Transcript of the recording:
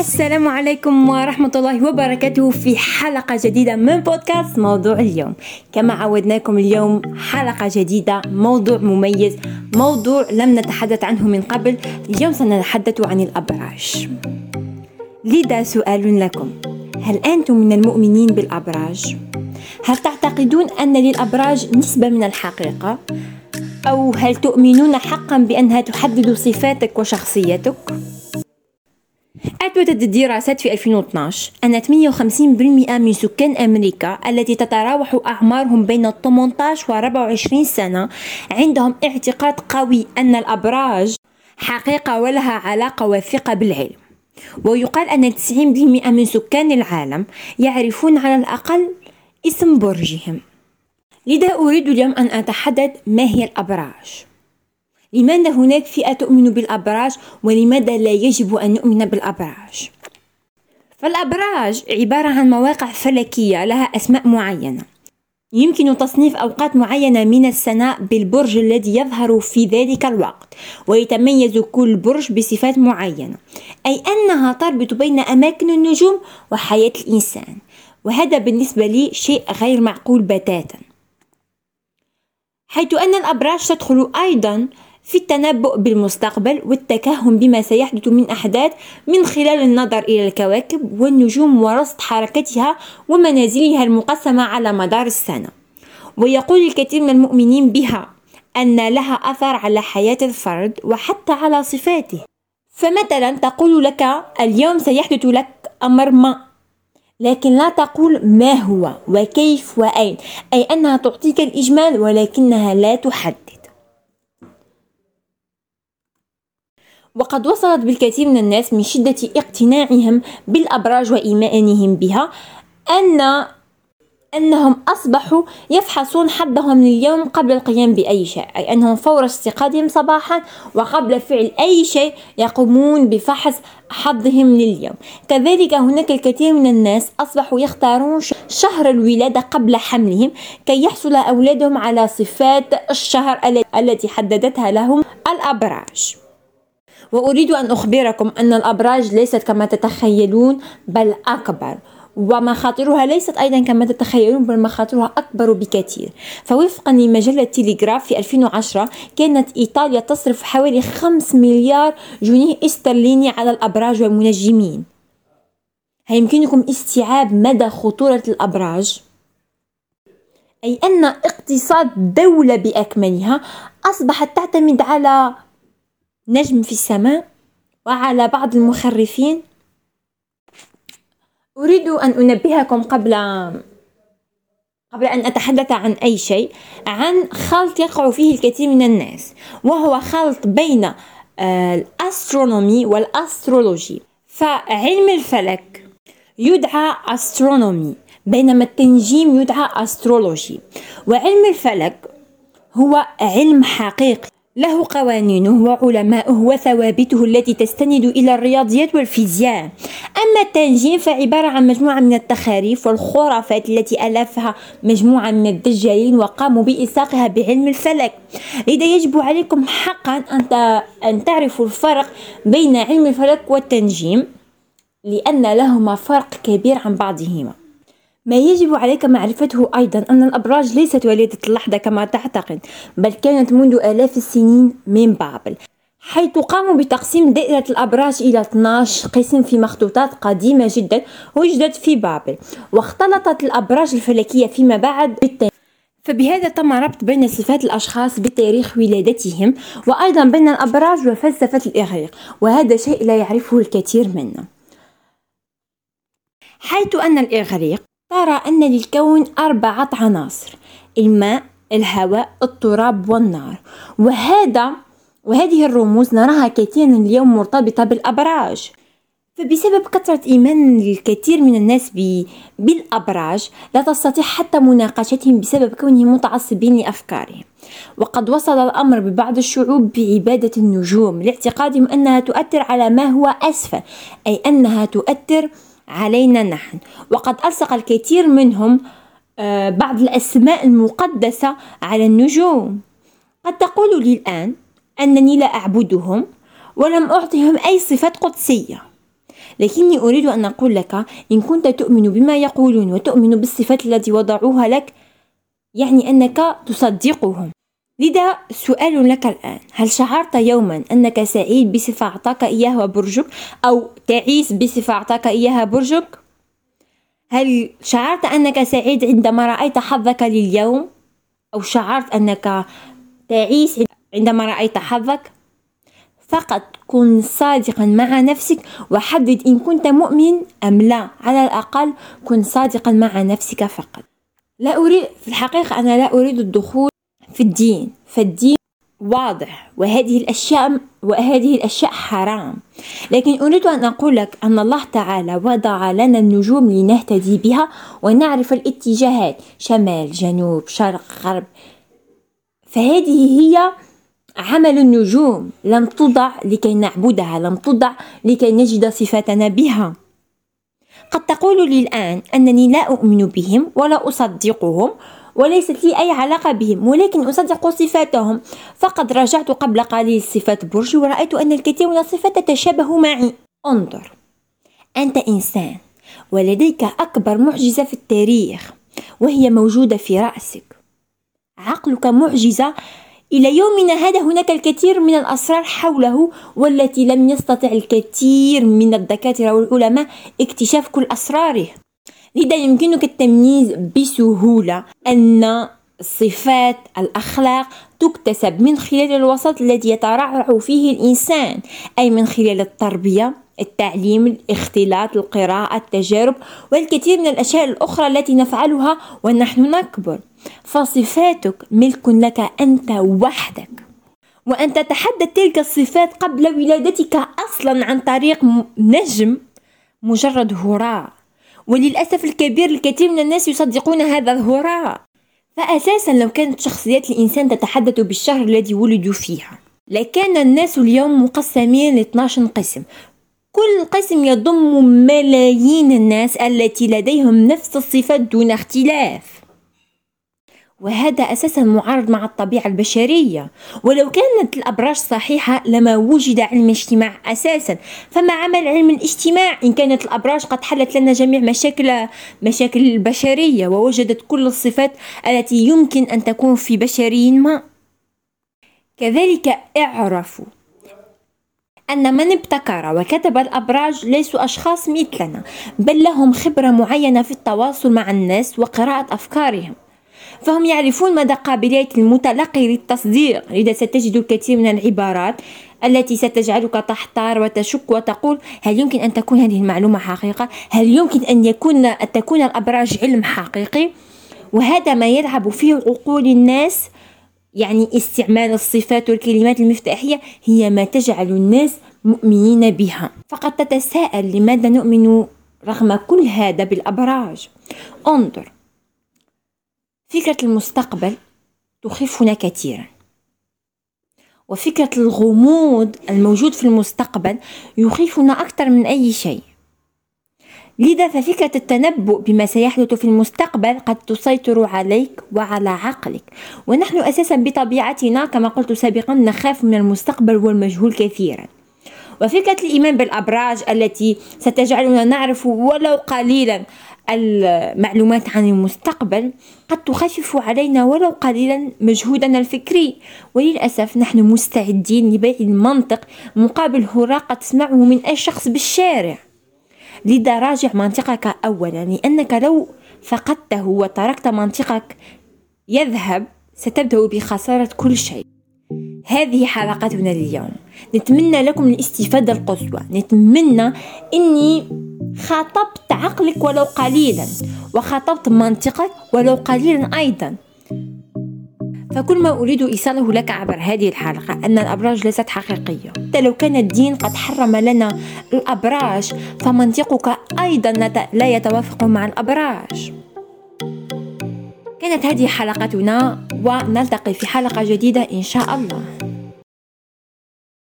السلام عليكم ورحمة الله وبركاته في حلقة جديدة من بودكاست موضوع اليوم كما عودناكم اليوم حلقة جديدة موضوع مميز موضوع لم نتحدث عنه من قبل اليوم سنتحدث عن الأبراج لذا سؤال لكم هل أنتم من المؤمنين بالأبراج؟ هل تعتقدون أن للأبراج نسبة من الحقيقة؟ أو هل تؤمنون حقا بأنها تحدد صفاتك وشخصيتك؟ أثبتت الدراسات في 2012 أن 58% من سكان أمريكا التي تتراوح أعمارهم بين 18 و 24 سنة عندهم اعتقاد قوي أن الأبراج حقيقة ولها علاقة وثيقة بالعلم. ويقال أن 90% من سكان العالم يعرفون على الأقل اسم برجهم. لذا أريد اليوم أن أتحدث ما هي الأبراج. لماذا هناك فئة تؤمن بالأبراج ولماذا لا يجب أن نؤمن بالأبراج؟ فالأبراج عبارة عن مواقع فلكية لها أسماء معينة. يمكن تصنيف أوقات معينة من السنة بالبرج الذي يظهر في ذلك الوقت ويتميز كل برج بصفات معينة أي أنها تربط بين أماكن النجوم وحياة الإنسان وهذا بالنسبة لي شيء غير معقول بتاتا. حيث أن الأبراج تدخل أيضا في التنبؤ بالمستقبل والتكهن بما سيحدث من أحداث من خلال النظر إلى الكواكب والنجوم ورصد حركتها ومنازلها المقسمة على مدار السنة. ويقول الكثير من المؤمنين بها أن لها أثر على حياة الفرد وحتى على صفاته. فمثلا تقول لك اليوم سيحدث لك أمر ما لكن لا تقول ما هو وكيف وأين أي أنها تعطيك الإجمال ولكنها لا تحدد وقد وصلت بالكثير من الناس من شدة اقتناعهم بالأبراج وإيمانهم بها أن أنهم أصبحوا يفحصون حظهم لليوم قبل القيام بأي شيء أي أنهم فور استيقاظهم صباحا وقبل فعل أي شيء يقومون بفحص حظهم لليوم. كذلك هناك الكثير من الناس أصبحوا يختارون شهر الولادة قبل حملهم كي يحصل أولادهم على صفات الشهر التي حددتها لهم الأبراج. وأريد أن أخبركم أن الأبراج ليست كما تتخيلون بل أكبر ومخاطرها ليست أيضا كما تتخيلون بل مخاطرها أكبر بكثير فوفقا لمجلة تيليغراف في 2010 كانت إيطاليا تصرف حوالي 5 مليار جنيه استرليني على الأبراج والمنجمين هل يمكنكم استيعاب مدى خطورة الأبراج؟ أي أن اقتصاد دولة بأكملها أصبحت تعتمد على نجم في السماء وعلى بعض المخرفين. أريد أن أنبهكم قبل قبل أن أتحدث عن أي شيء عن خلط يقع فيه الكثير من الناس وهو خلط بين آه، ال astronomy وال astrology. فعلم الفلك يدعى astronomy بينما التنجيم يدعى astrology. وعلم الفلك هو علم حقيقي. له قوانينه وعلماؤه وثوابته التي تستند إلى الرياضيات والفيزياء. أما التنجيم فعبارة عن مجموعة من التخاريف والخرافات التي ألفها مجموعة من الدجالين وقاموا بإلصاقها بعلم الفلك. لذا يجب عليكم حقا أن تعرفوا الفرق بين علم الفلك والتنجيم لأن لهما فرق كبير عن بعضهما. ما يجب عليك معرفته أيضا أن الأبراج ليست وليدة اللحظة كما تعتقد بل كانت منذ آلاف السنين من بابل حيث قاموا بتقسيم دائرة الأبراج إلى 12 قسم في مخطوطات قديمة جدا وجدت في بابل واختلطت الأبراج الفلكية فيما بعد بالتاريخ. فبهذا تم ربط بين صفات الأشخاص بتاريخ ولادتهم وأيضا بين الأبراج وفلسفة الإغريق وهذا شيء لا يعرفه الكثير منا. حيث أن الإغريق ترى أن للكون أربعة عناصر الماء الهواء التراب والنار. وهذا وهذه الرموز نراها كثيرا اليوم مرتبطة بالأبراج. فبسبب كثرة إيمان الكثير من الناس بالأبراج لا تستطيع حتى مناقشتهم بسبب كونهم متعصبين لأفكارهم. وقد وصل الأمر ببعض الشعوب بعبادة النجوم لاعتقادهم أنها تؤثر على ما هو أسفل أي أنها تؤثر علينا نحن. وقد ألصق الكثير منهم آه، بعض الأسماء المقدسة على النجوم. قد تقول لي الآن أنني لا أعبدهم ولم أعطهم أي صفات قدسية. لكني أريد أن أقول لك إن كنت تؤمن بما يقولون وتؤمن بالصفات التي وضعوها لك يعني أنك تصدقهم. لذا سؤال لك الآن هل شعرت يوما أنك سعيد بصفة أعطاك إياها برجك أو تعيس بصفة أعطاك إياها برجك؟ هل شعرت أنك سعيد عندما رأيت حظك لليوم؟ أو شعرت أنك تعيس عندما رأيت حظك؟ فقط كن صادقا مع نفسك وحدد إن كنت مؤمن أم لا على الأقل كن صادقا مع نفسك فقط لا أريد في الحقيقة أنا لا أريد الدخول في الدين فالدين واضح وهذه الأشياء وهذه الأشياء حرام. لكن أريد أن أقول لك أن الله تعالى وضع لنا النجوم لنهتدي بها ونعرف الاتجاهات شمال جنوب شرق غرب. فهذه هي عمل النجوم لم تضع لكي نعبدها لم تضع لكي نجد صفاتنا بها. قد تقول لي الآن أنني لا أؤمن بهم ولا أصدقهم وليست لي أي علاقة بهم ولكن أصدق صفاتهم. فقد راجعت قبل قليل صفات برج ورأيت أن الكثير من الصفات تتشابه معي. انظر أنت إنسان ولديك أكبر معجزة في التاريخ وهي موجودة في رأسك. عقلك معجزة. إلى يومنا هذا هناك الكثير من الأسرار حوله والتي لم يستطع الكثير من الدكاترة والعلماء اكتشاف كل أسراره. لذا يمكنك التمييز بسهولة أن صفات الأخلاق تكتسب من خلال الوسط الذي يترعرع فيه الإنسان أي من خلال التربية التعليم الاختلاط القراءة التجارب والكثير من الأشياء الأخرى التي نفعلها ونحن نكبر. فصفاتك ملك لك أنت وحدك. وأن تتحدث تلك الصفات قبل ولادتك أصلا عن طريق نجم مجرد هراء. وللأسف الكبير الكثير من الناس يصدقون هذا الهراء. فأساسا لو كانت شخصيات الإنسان تتحدث بالشهر الذي ولدوا فيها لكان الناس اليوم مقسمين ل 12 قسم. كل قسم يضم ملايين الناس التي لديهم نفس الصفات دون اختلاف. وهذا أساسا معارض مع الطبيعة البشرية. ولو كانت الأبراج صحيحة لما وجد علم الاجتماع أساسا. فما عمل علم الاجتماع إن كانت الأبراج قد حلت لنا جميع مشاكل مشاكل البشرية ووجدت كل الصفات التي يمكن أن تكون في بشري ما. كذلك اعرفوا أن من ابتكر وكتب الأبراج ليسوا أشخاص مثلنا بل لهم خبرة معينة في التواصل مع الناس وقراءة أفكارهم. فهم يعرفون مدى قابلية المتلقي للتصديق لذا ستجد الكثير من العبارات التي ستجعلك تحتار وتشك وتقول هل يمكن أن تكون هذه المعلومة حقيقة؟ هل يمكن أن يكون أن تكون الأبراج علم حقيقي؟ وهذا ما يلعب فيه عقول الناس يعني استعمال الصفات والكلمات المفتاحية هي ما تجعل الناس مؤمنين بها فقد تتساءل لماذا نؤمن رغم كل هذا بالأبراج انظر فكرة المستقبل تخيفنا كثيرا. وفكرة الغموض الموجود في المستقبل يخيفنا أكثر من أي شيء. لذا ففكرة التنبؤ بما سيحدث في المستقبل قد تسيطر عليك وعلى عقلك. ونحن أساسا بطبيعتنا كما قلت سابقا نخاف من المستقبل والمجهول كثيرا. وفكرة الإيمان بالأبراج التي ستجعلنا نعرف ولو قليلا المعلومات عن المستقبل قد تخفف علينا ولو قليلا مجهودنا الفكري. وللأسف نحن مستعدين لبيع المنطق مقابل هراء تسمعه من أي شخص بالشارع. لذا راجع منطقك أولا لأنك لو فقدته وتركت منطقك يذهب ستبدأ بخسارة كل شيء. هذه حلقتنا اليوم. نتمنى لكم الاستفادة القصوى. نتمنى أني خاطبت عقلك ولو قليلا وخاطبت منطقك ولو قليلا أيضا. فكل ما أريد إيصاله لك عبر هذه الحلقة أن الأبراج ليست حقيقية. حتى لو كان الدين قد حرم لنا الأبراج فمنطقك أيضا لا يتوافق مع الأبراج. كانت هذه حلقتنا ونلتقي في حلقة جديدة إن شاء الله.